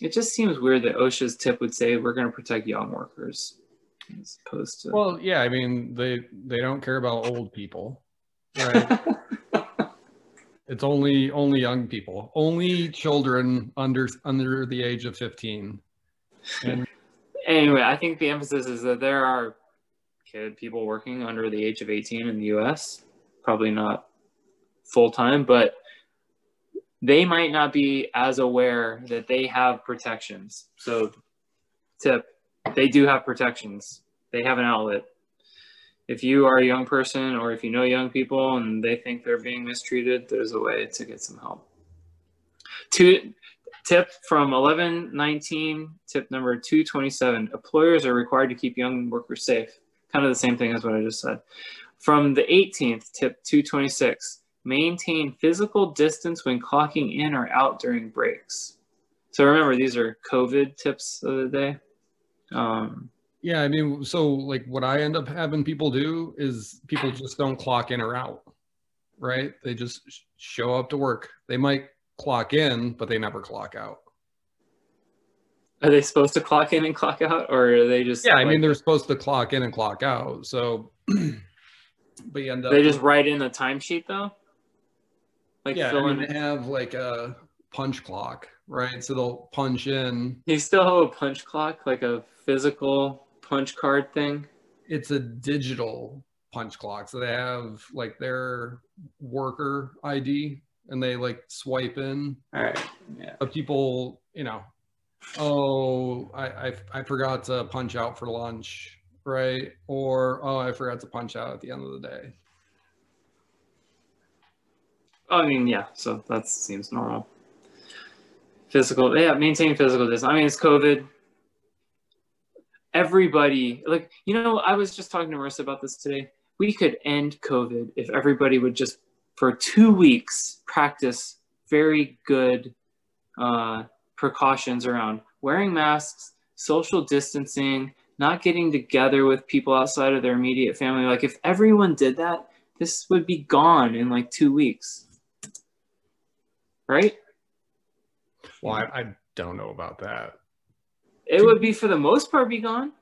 it just seems weird that OSHA's tip would say we're going to protect young workers as opposed to. Well, yeah, I mean they they don't care about old people, right? it's only only young people, only children under under the age of fifteen. And anyway, I think the emphasis is that there are kid people working under the age of eighteen in the U.S. Probably not full time, but they might not be as aware that they have protections. So, tip, they do have protections. They have an outlet. If you are a young person or if you know young people and they think they're being mistreated, there's a way to get some help. Two, tip from 1119, tip number 227 employers are required to keep young workers safe. Kind of the same thing as what I just said. From the 18th, tip 226 maintain physical distance when clocking in or out during breaks. So remember, these are COVID tips of the day. Um, yeah, I mean, so like what I end up having people do is people just don't clock in or out, right? They just show up to work. They might clock in, but they never clock out. Are they supposed to clock in and clock out, or are they just? Yeah, like, I mean, they're supposed to clock in and clock out. So, but you end up. They just write in the timesheet though. Like yeah, they have like a punch clock, right? So they'll punch in. You still have a punch clock, like a physical punch card thing? It's a digital punch clock. So they have like their worker ID and they like swipe in. All right. Yeah. But people, you know, oh, I, I, I forgot to punch out for lunch, right? Or, oh, I forgot to punch out at the end of the day. I mean, yeah, so that seems normal. Physical, yeah, maintain physical distance. I mean, it's COVID everybody like you know i was just talking to marissa about this today we could end covid if everybody would just for two weeks practice very good uh, precautions around wearing masks social distancing not getting together with people outside of their immediate family like if everyone did that this would be gone in like two weeks right well i, I don't know about that it would be for the most part be gone.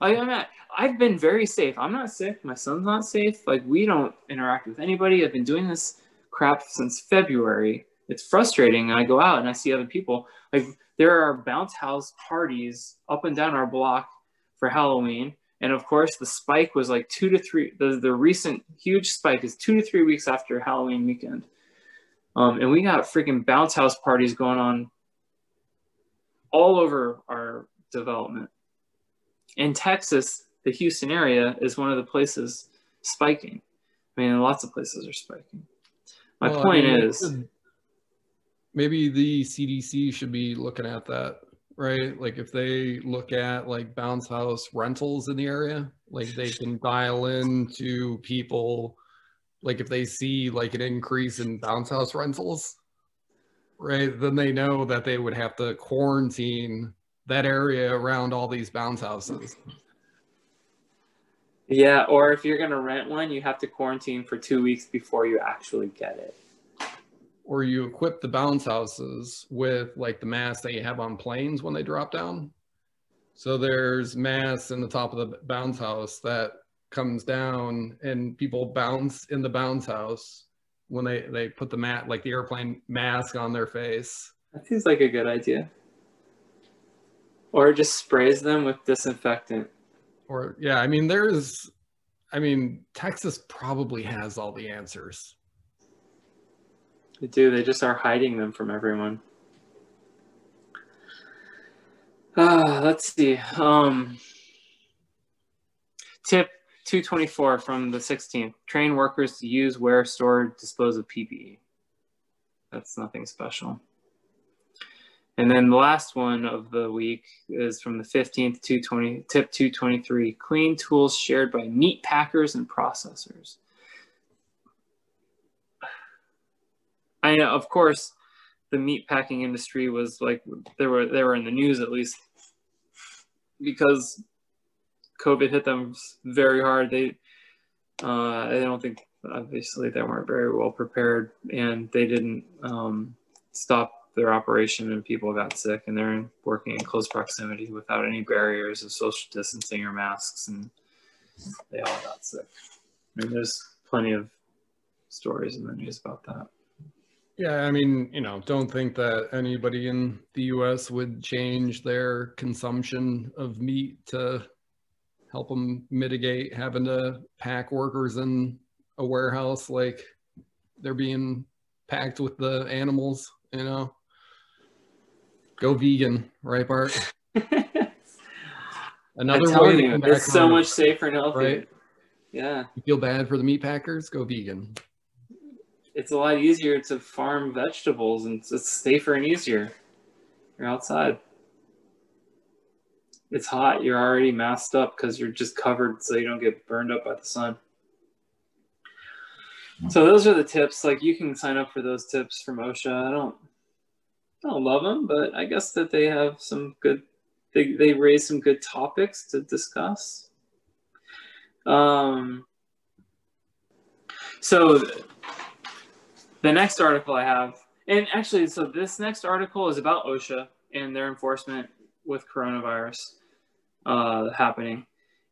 I, I'm not, I've been very safe. I'm not sick. My son's not safe. Like we don't interact with anybody. I've been doing this crap since February. It's frustrating. I go out and I see other people. Like there are bounce house parties up and down our block for Halloween. And of course, the spike was like two to three. The, the recent huge spike is two to three weeks after Halloween weekend. Um, and we got freaking bounce house parties going on all over our development. In Texas, the Houston area is one of the places spiking. I mean, lots of places are spiking. My well, point I mean, is maybe the CDC should be looking at that, right? Like if they look at like bounce house rentals in the area, like they can dial in to people like if they see like an increase in bounce house rentals right, then they know that they would have to quarantine that area around all these bounce houses. Yeah, or if you're going to rent one, you have to quarantine for two weeks before you actually get it. Or you equip the bounce houses with like the masks that you have on planes when they drop down. So there's masks in the top of the bounce house that comes down and people bounce in the bounce house when they they put the mat like the airplane mask on their face. That seems like a good idea. Or just sprays them with disinfectant. Or yeah, I mean there's I mean Texas probably has all the answers. They do, they just are hiding them from everyone. Ah, uh, let's see. Um tip 224 from the 16th. Train workers to use, wear, store, dispose of PPE. That's nothing special. And then the last one of the week is from the 15th, 220, tip 223, clean tools shared by meat packers and processors. I know, of course, the meat packing industry was like, they were, they were in the news at least because COVID hit them very hard. They, uh, I don't think obviously they weren't very well prepared, and they didn't um, stop their operation and people got sick and they're working in close proximity without any barriers of social distancing or masks and they all got sick. Mean, there's plenty of stories in the news about that. Yeah, I mean, you know, don't think that anybody in the US would change their consumption of meat to help them mitigate having to pack workers in a warehouse like they're being packed with the animals, you know. Go vegan, right, Bart? Another way you, it's so much safer and healthier. Right? Yeah. You feel bad for the meat packers? Go vegan it's a lot easier to farm vegetables and it's safer and easier. You're outside. It's hot. You're already masked up because you're just covered so you don't get burned up by the sun. So those are the tips. Like you can sign up for those tips from OSHA. I don't, I don't love them, but I guess that they have some good. They they raise some good topics to discuss. Um. So the next article I have, and actually, so this next article is about OSHA and their enforcement with coronavirus uh, happening.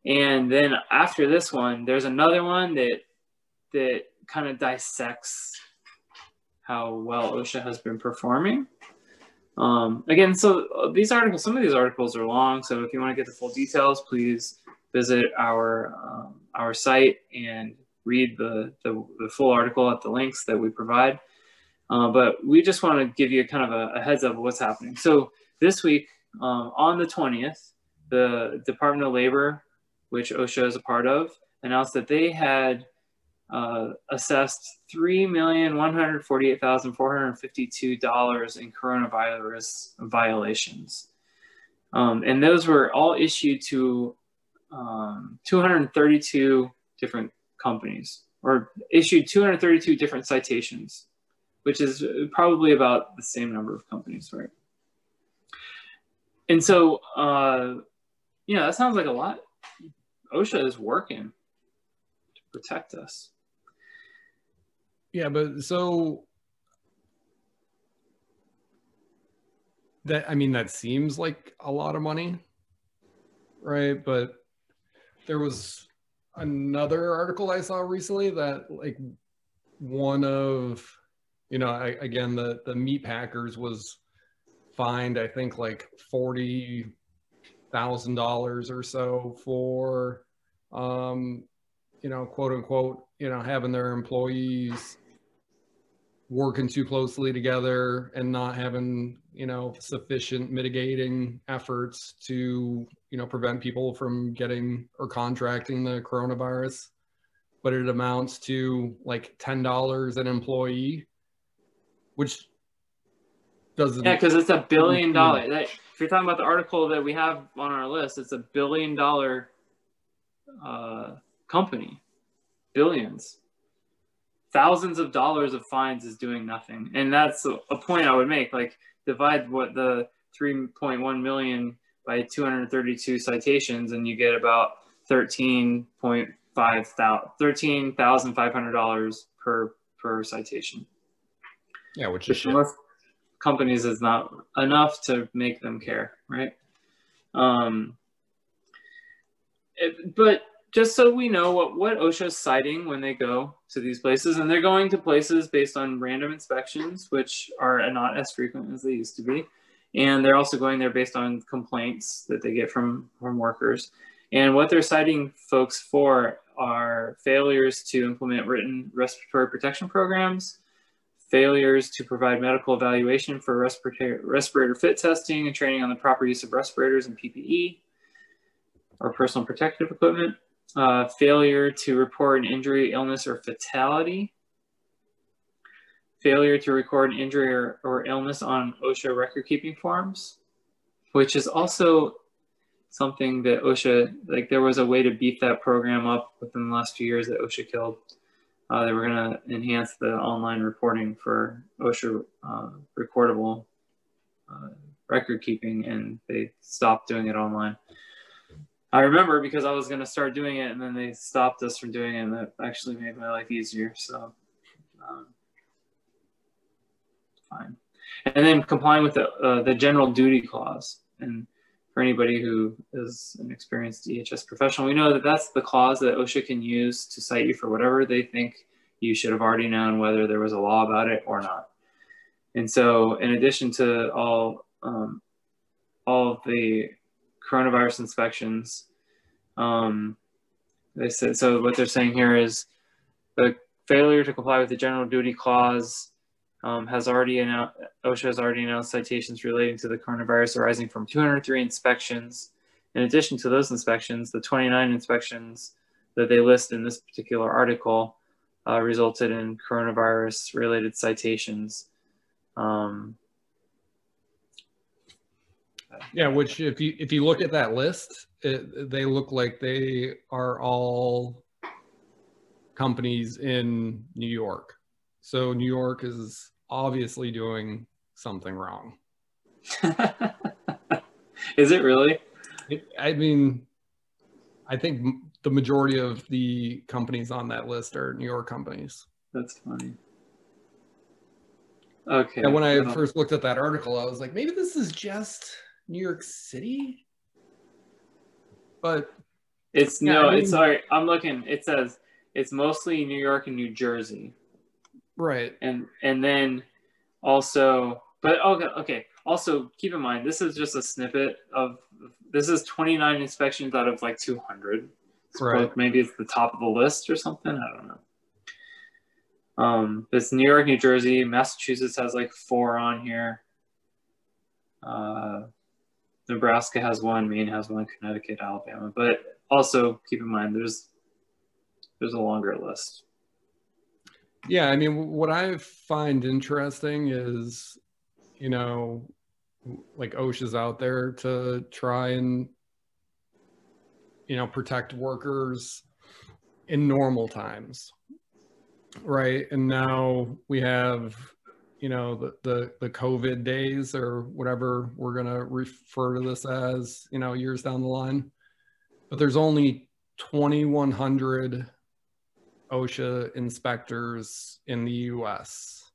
And then after this one, there's another one that that kind of dissects how well OSHA has been performing. Um, again, so uh, these articles, some of these articles are long, so if you want to get the full details, please visit our um, our site and read the, the, the, full article at the links that we provide. Uh, but we just want to give you kind of a, a, heads up of what's happening. So this week, um, on the 20th, the Department of Labor, which OSHA is a part of, announced that they had uh, assessed $3,148,452 in coronavirus violations. Um, and those were all issued to um, 232 different companies or issued 232 different citations, which is probably about the same number of companies, right? And so, uh, yeah, that sounds like a lot. OSHA is working to protect us. Yeah, but so that I mean that seems like a lot of money, right? But there was another article I saw recently that like one of you know I, again the the meat packers was fined I think like forty thousand dollars or so for um you know quote unquote you know having their employees working too closely together and not having you know sufficient mitigating efforts to you know prevent people from getting or contracting the coronavirus. But it amounts to like $10 an employee which doesn't yeah because it's a billion dollar if you're talking about the article that we have on our list it's a billion dollar uh, company. Billions. Thousands of dollars of fines is doing nothing. And that's a, a point i would make like divide what the 3.1 million by 232 citations and you get about 13.5 $13,500 per per citation. Yeah, which is most companies is not enough to make them care, right? Um, it, but just so we know what, what OSHA is citing when they go to these places, and they're going to places based on random inspections, which are not as frequent as they used to be. And they're also going there based on complaints that they get from, from workers. And what they're citing folks for are failures to implement written respiratory protection programs, failures to provide medical evaluation for respirator, respirator fit testing and training on the proper use of respirators and PPE or personal protective equipment, uh, failure to report an injury, illness, or fatality, failure to record an injury or, or illness on OSHA record keeping forms, which is also something that OSHA, like there was a way to beef that program up within the last few years that OSHA killed. Uh, they were going to enhance the online reporting for OSHA uh, recordable uh, record keeping, and they stopped doing it online. I remember because I was going to start doing it and then they stopped us from doing it and that actually made my life easier. So, um, fine. and then complying with the uh, the general duty clause. And for anybody who is an experienced EHS professional, we know that that's the clause that OSHA can use to cite you for whatever they think you should have already known, whether there was a law about it or not. And so, in addition to all um, all of the coronavirus inspections, um, they said so. What they're saying here is the failure to comply with the general duty clause um, has already announced, OSHA has already announced citations relating to the coronavirus arising from 203 inspections. In addition to those inspections, the 29 inspections that they list in this particular article uh, resulted in coronavirus related citations. Um, yeah, which if you if you look at that list, it, they look like they are all companies in New York. So New York is obviously doing something wrong. is it really? It, I mean, I think the majority of the companies on that list are New York companies. That's funny. Okay. And when I first looked at that article, I was like, maybe this is just New York City. But it's yeah, no, I mean, it's sorry. I'm looking. It says it's mostly New York and New Jersey. Right. And and then also, but okay, okay. Also, keep in mind this is just a snippet of this is 29 inspections out of like 200. right. Maybe it's the top of the list or something. I don't know. Um, it's New York, New Jersey, Massachusetts has like four on here. Uh, Nebraska has one, Maine has one, Connecticut, Alabama. But also keep in mind there's there's a longer list. Yeah, I mean, what I find interesting is, you know, like OSHA's out there to try and, you know, protect workers in normal times, right? And now we have you know the, the the covid days or whatever we're going to refer to this as you know years down the line but there's only 2100 osha inspectors in the us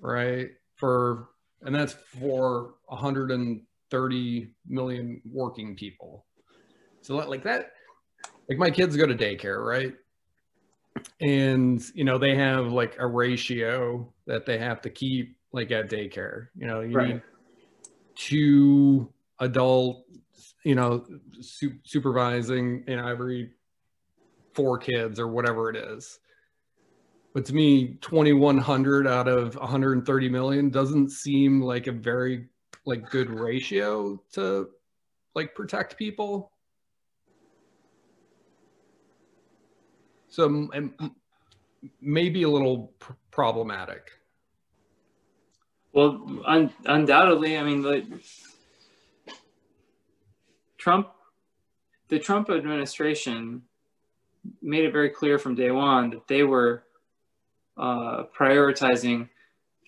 right? For and that's for 130 million working people. So like that like my kids go to daycare right? And you know they have like a ratio that they have to keep like at daycare. You know you right. need two adult you know su- supervising know every four kids or whatever it is but to me 2100 out of 130 million doesn't seem like a very like good ratio to like protect people So maybe a little pr- problematic. Well, un- undoubtedly, I mean, like Trump, the Trump administration made it very clear from day one that they were uh, prioritizing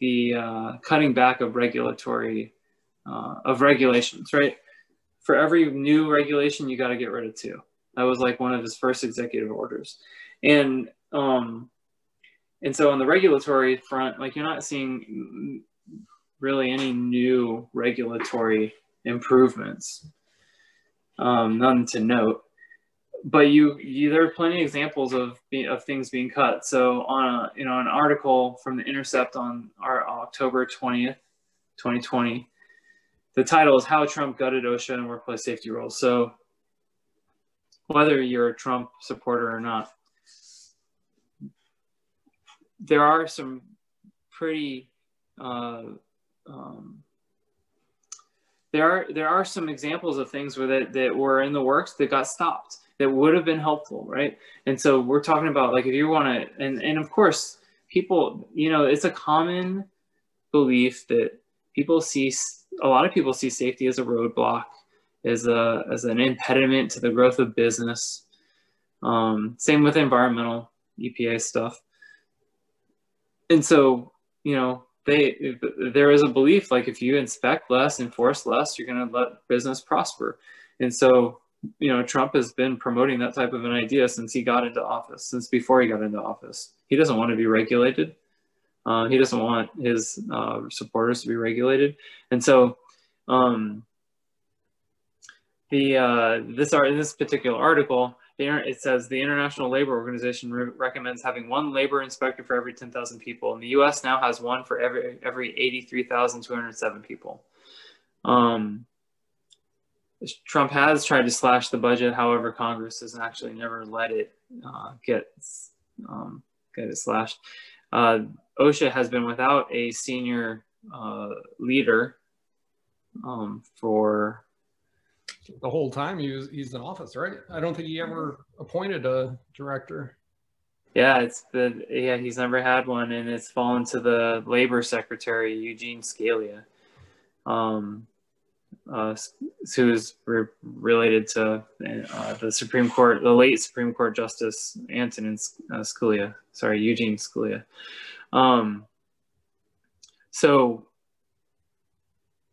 the uh, cutting back of regulatory uh, of regulations. Right, for every new regulation, you got to get rid of two. That was like one of his first executive orders and um, and so on the regulatory front, like you're not seeing really any new regulatory improvements, um, none to note. But you, you, there are plenty of examples of of things being cut. So on a you know an article from the Intercept on our October twentieth, twenty twenty, the title is "How Trump Gutted OSHA and Workplace Safety Rules." So whether you're a Trump supporter or not, there are some pretty uh, um, there are there are some examples of things where that, that were in the works that got stopped that would have been helpful right? And so we're talking about like if you want to and and of course people you know it's a common belief that people see a lot of people see safety as a roadblock as a as an impediment to the growth of business. Um, same with environmental epa stuff. And so you know they there is a belief like if you inspect less enforce less you're going to let business prosper. And so you know trump has been promoting that type of an idea since he got into office since before he got into office he doesn't want to be regulated Uh, he doesn't want his uh, supporters to be regulated, and so um, the uh, this art in this particular article, it says the International Labor Organization re- recommends having one labor inspector for every 10,000 people, and the U.S. now has one for every every 83,207 people. Um, Trump has tried to slash the budget, however, Congress has actually never let it uh, get um, get it slashed. Uh, OSHA has been without a senior uh, leader um, for the whole time he was he's in office, right? I don't think he ever appointed a director. Yeah, it's the yeah he's never had one, and it's fallen to the labor secretary Eugene Scalia, um, uh, who's re- related to uh, the Supreme Court, the late Supreme Court Justice Antonin uh, Scalia. Sorry, Eugene Scalia. Um, so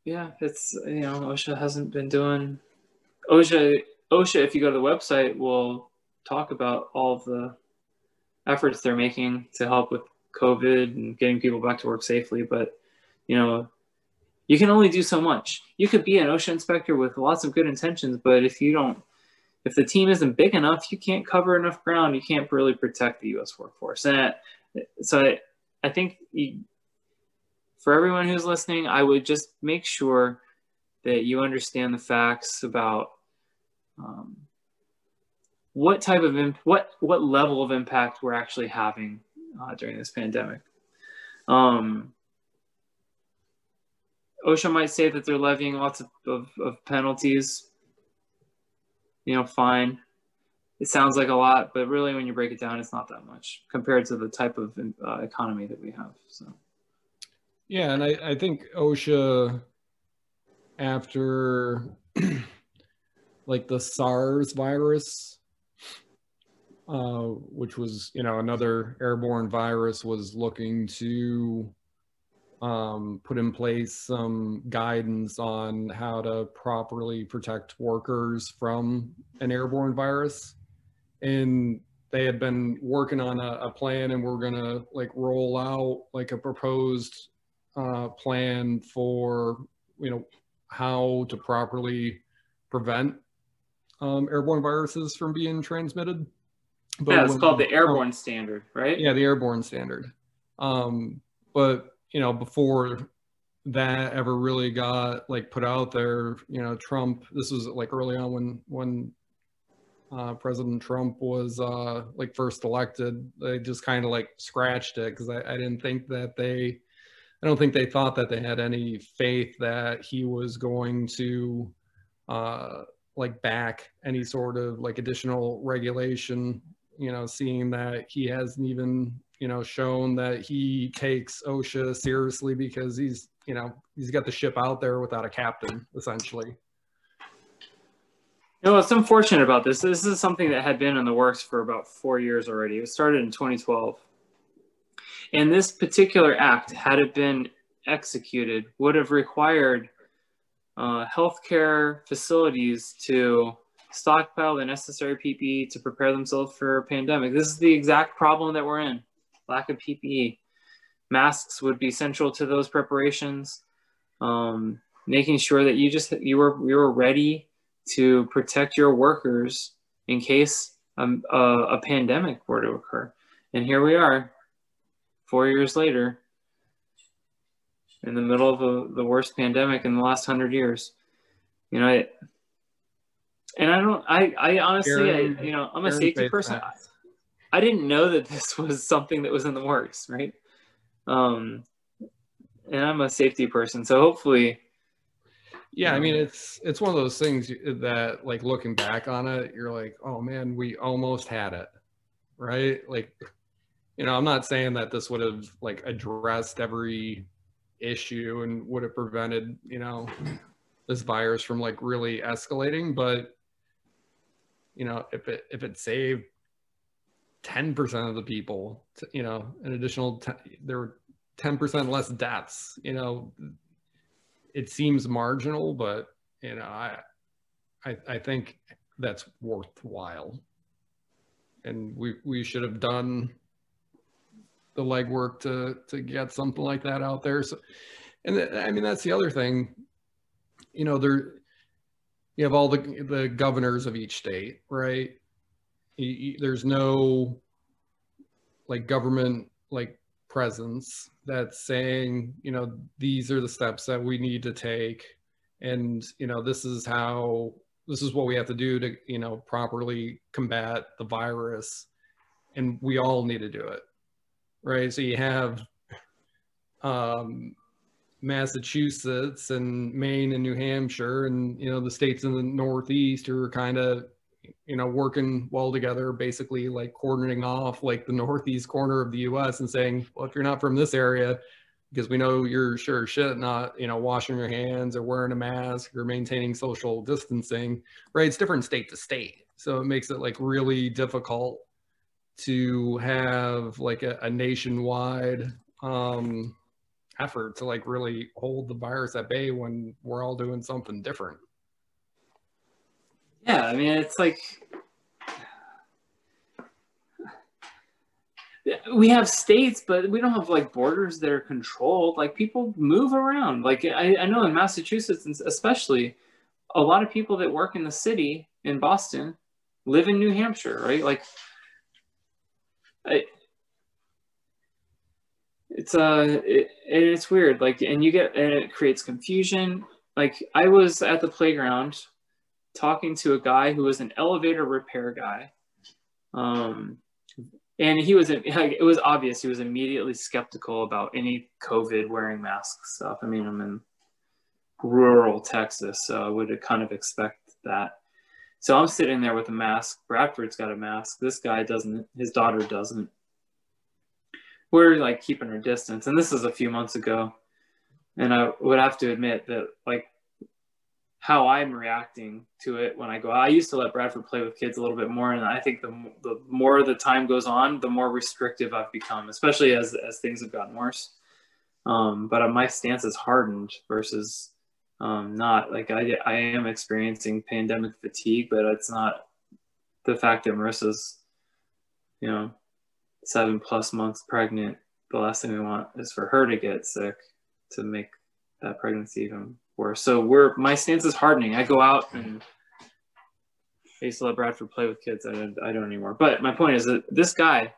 yeah, it's you know OSHA hasn't been doing OSHA, OSHA, if you go to the website, will talk about all the efforts they're making to help with COVID and getting people back to work safely. But, you know, you can only do so much. You could be an OSHA inspector with lots of good intentions, but if you don't, if the team isn't big enough, you can't cover enough ground. You can't really protect the U.S. workforce. And so I, I think you, for everyone who's listening, I would just make sure that you understand the facts about um, what type of imp- what what level of impact we're actually having uh, during this pandemic. Um, OSHA might say that they're levying lots of, of, of penalties. You know, fine. It sounds like a lot, but really, when you break it down, it's not that much compared to the type of uh, economy that we have. So, yeah, and I, I think OSHA, after like the SARS virus, uh, which was you know another airborne virus, was looking to um, put in place some guidance on how to properly protect workers from an airborne virus, and they had been working on a, a plan, and we're gonna like roll out like a proposed uh, plan for you know how to properly prevent um, airborne viruses from being transmitted. But yeah, it's called the airborne standard, right? Yeah, the airborne standard. Um, but you know, before that ever really got like put out there, you know, Trump. This was like early on when when uh, President Trump was uh, like first elected. They just kind of like scratched it because I, I didn't think that they. I don't think they thought that they had any faith that he was going to uh, like back any sort of like additional regulation you know seeing that he hasn't even you know shown that he takes osha seriously because he's you know he's got the ship out there without a captain essentially. You know what's unfortunate about this this is something that had been in the works for about four years already. It started in 2012 and this particular act had it been executed would have required uh, healthcare facilities to stockpile the necessary PPE to prepare themselves for a pandemic. This is the exact problem that we're in lack of PPE. Masks would be central to those preparations. Um, making sure that you just you were you were ready to protect your workers in case um, a, a pandemic were to occur. And here we are, four years later, in the middle of a, the worst pandemic in the last hundred years. You know, I, and I don't, I, I honestly, Aaron, I, you know, I'm a safety person. I, didn't know that this was something that was in the works, right? Um, and I'm a safety person, so hopefully. Yeah, I mean, it's it's one of those things that, like, looking back on it, you're like, oh man, we almost had it, right? Like, you know, I'm not saying that this would have like addressed every issue and would have prevented, you know, this virus from like really escalating. But, you know, if it, if it saved 10% of the people, you know, an additional, 10, there were 10% less deaths, you know, it seems marginal, but, you know, I, I, I think that's worthwhile. And we, we should have done the legwork to to get something like that out there. So, and th- I mean that's the other thing. You know, there you have all the the governors of each state, right? There's no like government like presence that's saying, you know, these are the steps that we need to take, and you know, this is how this is what we have to do to you know properly combat the virus. And we all need to do it right? So you have um, massachusetts and maine and new hampshire and you know the states in the northeast who are kind of you know working well together basically like cordoning off like the northeast corner of the us and saying well if you're not from this area because we know you're sure shit not you know washing your hands or wearing a mask or maintaining social distancing right? It's different state to state. So it makes it like really difficult to have like a, a nationwide um effort to like really hold the virus at bay when we're all doing something different yeah i mean it's like we have states, but we don't have like borders that are controlled. Like people move around. Like I, I know in Massachusetts, especially, a lot of people that work in the city in Boston live in New Hampshire, right? Like, I, it's uh, it, it's weird. Like, and you get and it creates confusion. Like I was at the playground talking to a guy who was an elevator repair guy. Um, and he was it was obvious he was immediately skeptical about any covid wearing mask stuff. I mean i'm in rural texas so i would kind of expect that. So i'm sitting there with a mask. Bradford's got a mask. This guy doesn't his daughter doesn't. We're like keeping our distance. And this is a few months ago. And i would have to admit that like how I'm reacting to it when I go. I used to let Bradford play with kids a little bit more, and I think the the more the time goes on, the more restrictive I've become, especially as as things have gotten worse. Um, but my stance has hardened versus um, not like I I am experiencing pandemic fatigue, but it's not the fact that Marissa's you know seven plus months pregnant. The last thing we want is for her to get sick to make that pregnancy even for. So we're my stance is hardening. I go out and I used to let Bradford play with kids. I don't, I don't anymore. But my point is that this guy,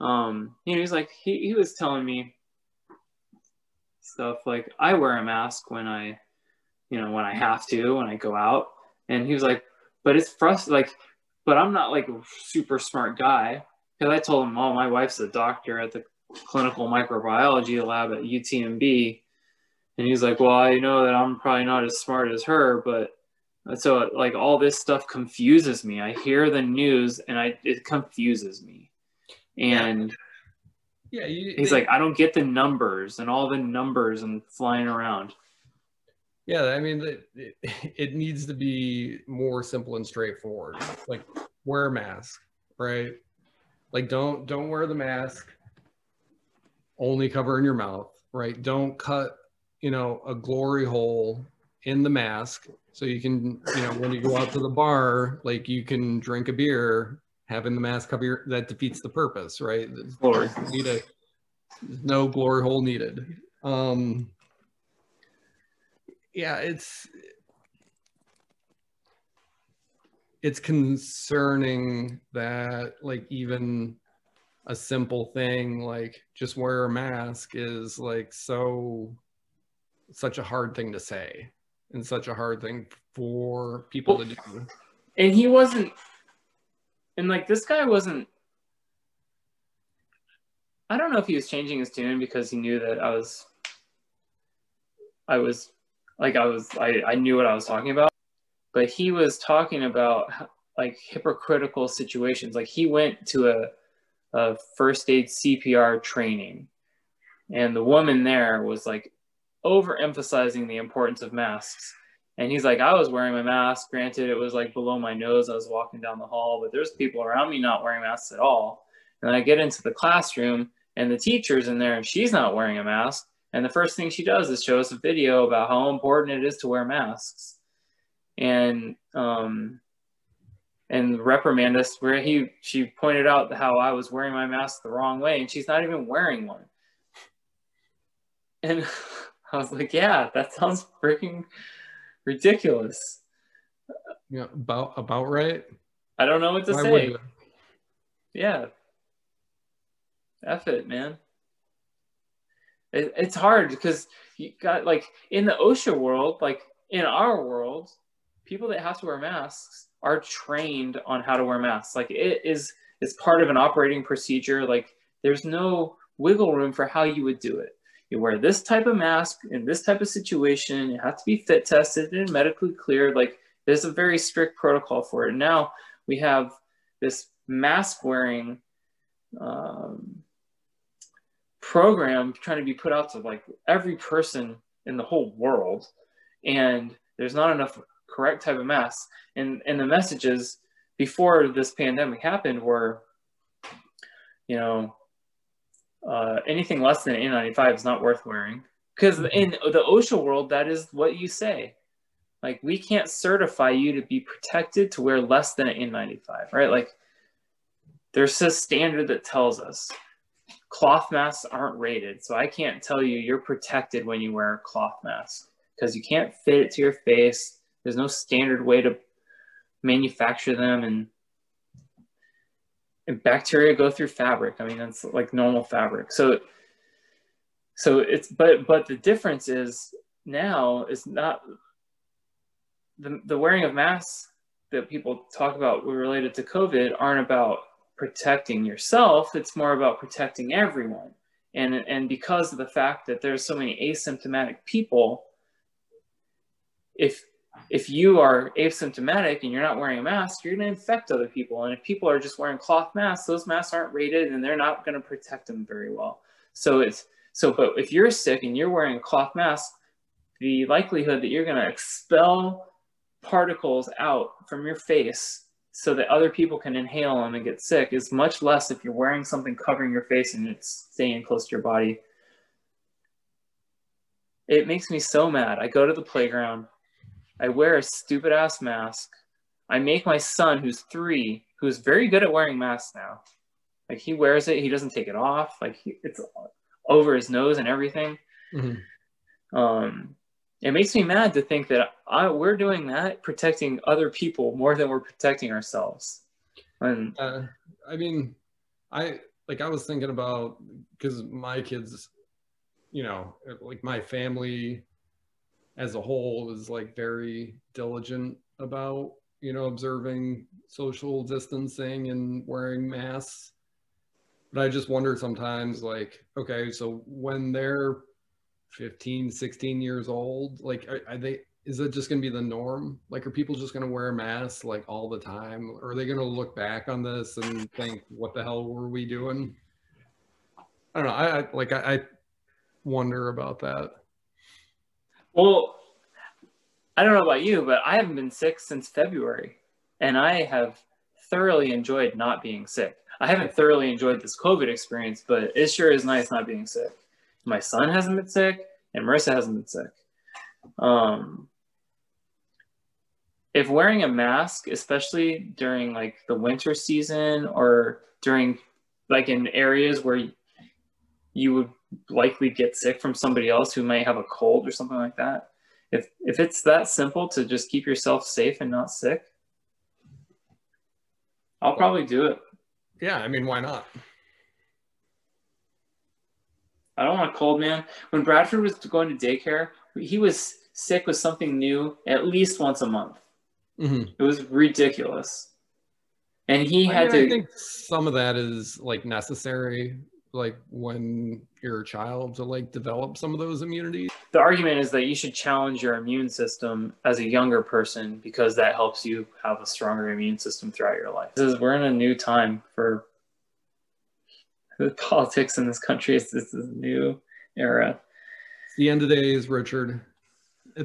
um, you know, he's like he, he was telling me stuff like I wear a mask when I, you know, when I have to when I go out, and he was like, but it's frustrating. Like, but I'm not like a super smart guy because I told him, oh, my wife's a doctor at the clinical microbiology lab at UTMB and he's like, well, I know that I'm probably not as smart as her, but so like all this stuff confuses me. I hear the news and I it confuses me. And yeah, you, he's they, like, I don't get the numbers and all the numbers and flying around. Yeah, I mean, it, it needs to be more simple and straightforward. Like, wear a mask, right? Like, don't don't wear the mask. Only covering your mouth, right? Don't cut you know, a glory hole in the mask. So you can, you know, when you go out to the bar, like you can drink a beer, having the mask cover your, that defeats the purpose, right? Glory. Need a, no glory hole needed. Um, yeah, it's, it's concerning that like even a simple thing like just wear a mask is like so such a hard thing to say and such a hard thing for people well, to do. And he wasn't, and like this guy wasn't. I don't know if he was changing his tune because he knew that I was. I was, like I was, I, I knew what I was talking about, but he was talking about like hypocritical situations. Like he went to a, a first aid CPR training, and the woman there was like overemphasizing the importance of masks. And he's like, I was wearing my mask. Granted, it was like below my nose. I was walking down the hall, but there's people around me not wearing masks at all. And I get into the classroom and the teacher's in there and she's not wearing a mask. And the first thing she does is show us a video about how important it is to wear masks. And um, and reprimand us where he she pointed out how I was wearing my mask the wrong way and she's not even wearing one. And I was like, yeah, that sounds freaking ridiculous. Yeah, about about right. I don't know what to Why say. Yeah. F it, man. It, it's hard because you got like in the OSHA world, like in our world, people that have to wear masks are trained on how to wear masks. Like it is, it's part of an operating procedure. Like there's no wiggle room for how you would do it. You wear this type of mask in this type of situation. You have to be fit tested and medically cleared. Like there's a very strict protocol for it. Now we have this mask wearing um, program trying to be put out to like every person in the whole world, and there's not enough correct type of masks. And and the messages before this pandemic happened were, you know, uh, anything less than N95 is not worth wearing. Because mm-hmm. in the OSHA world, that is what you say. Like, we can't certify you to be protected to wear less than an N95, right? Like, there's a standard that tells us cloth masks aren't rated. So I can't tell you you're protected when you wear a cloth mask because you can't fit it to your face. There's no standard way to manufacture them and and bacteria go through fabric. I mean, that's like normal fabric. So, so it's, but, but the difference is now is not the, the wearing of masks that people talk about related to COVID aren't about protecting yourself. It's more about protecting everyone. And, and because of the fact that there's so many asymptomatic people, if if you are asymptomatic and you're not wearing a mask, you're going to infect other people. And if people are just wearing cloth masks, those masks aren't rated and they're not going to protect them very well. So it's so, but if you're sick and you're wearing a cloth mask, the likelihood that you're going to expel particles out from your face so that other people can inhale them and get sick is much less if you're wearing something covering your face and it's staying close to your body. It makes me so mad. I go to the playground I wear a stupid ass mask. I make my son, who's three, who's very good at wearing masks now. Like he wears it, he doesn't take it off. Like he, it's over his nose and everything. Mm-hmm. Um, it makes me mad to think that I, we're doing that, protecting other people more than we're protecting ourselves. And uh, I mean, I like I was thinking about because my kids, you know, like my family as a whole is like very diligent about you know observing social distancing and wearing masks. But i just wonder sometimes like okay so when they're 15 16 years old like are, are they is it just going to be the norm? Like are people just going to wear masks like all the time? Or are they going to look back on this and think what the hell were we doing? I don't know. I, I like I, I wonder about that well, I don't know about you, but I haven't been sick since February, and I have thoroughly enjoyed not being sick. I haven't thoroughly enjoyed this COVID experience, but it sure is nice not being sick. My son hasn't been sick, and Marissa hasn't been sick. Um, if wearing a mask, especially during like the winter season or during like in areas where you would likely get sick from somebody else who might have a cold or something like that. If if it's that simple to just keep yourself safe and not sick, I'll probably do it. Yeah, I mean, why not? I don't want a cold, man. When Bradford was going to daycare, he was sick with something new at least once a month. Mm-hmm. It was ridiculous. And he had mean, to. I think some of that is like necessary like when you're a child to like develop some of those immunities? The argument is that you should challenge your immune system as a younger person because that helps you have a stronger immune system throughout your life. This is, we're in a new time for the politics in this country. It's this is a new era. It's the end of days, Richard.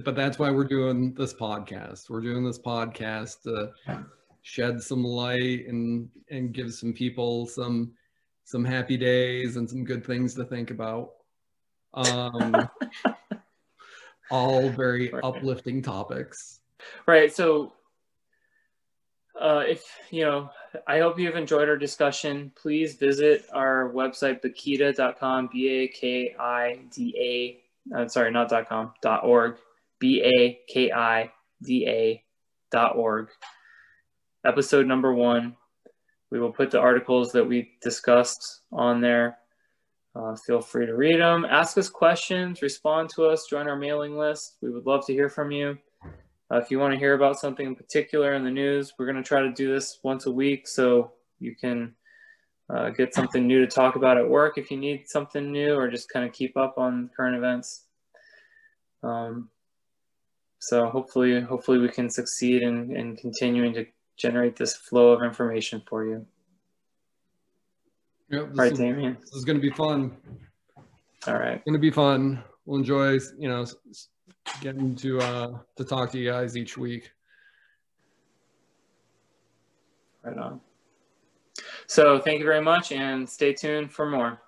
But that's why we're doing this podcast. We're doing this podcast to shed some light and and give some people some some happy days and some good things to think about. Um, all very right. uplifting topics. Right. So, uh, if you know, I hope you've enjoyed our discussion. Please visit our website, bakida.com, B A K I D A. Uh, sorry, not dot .com, dot .org, B A K I D A dot org. Episode number one. We will put the articles that we discussed on there. Uh, feel free to read them, ask us questions, respond to us, join our mailing list. We would love to hear from you. Uh, if you want to hear about something in particular in the news, we're going to try to do this once a week so you can uh, get something new to talk about at work if you need something new or just kind of keep up on current events. Um, so hopefully, hopefully we can succeed in, in continuing to generate this flow of information for you. Yep, All right, is, Damien. This is going to be fun. All right. It's Going to be fun. We'll enjoy, you know, getting to uh, to talk to you guys each week. Right on. So thank you very much and stay tuned for more.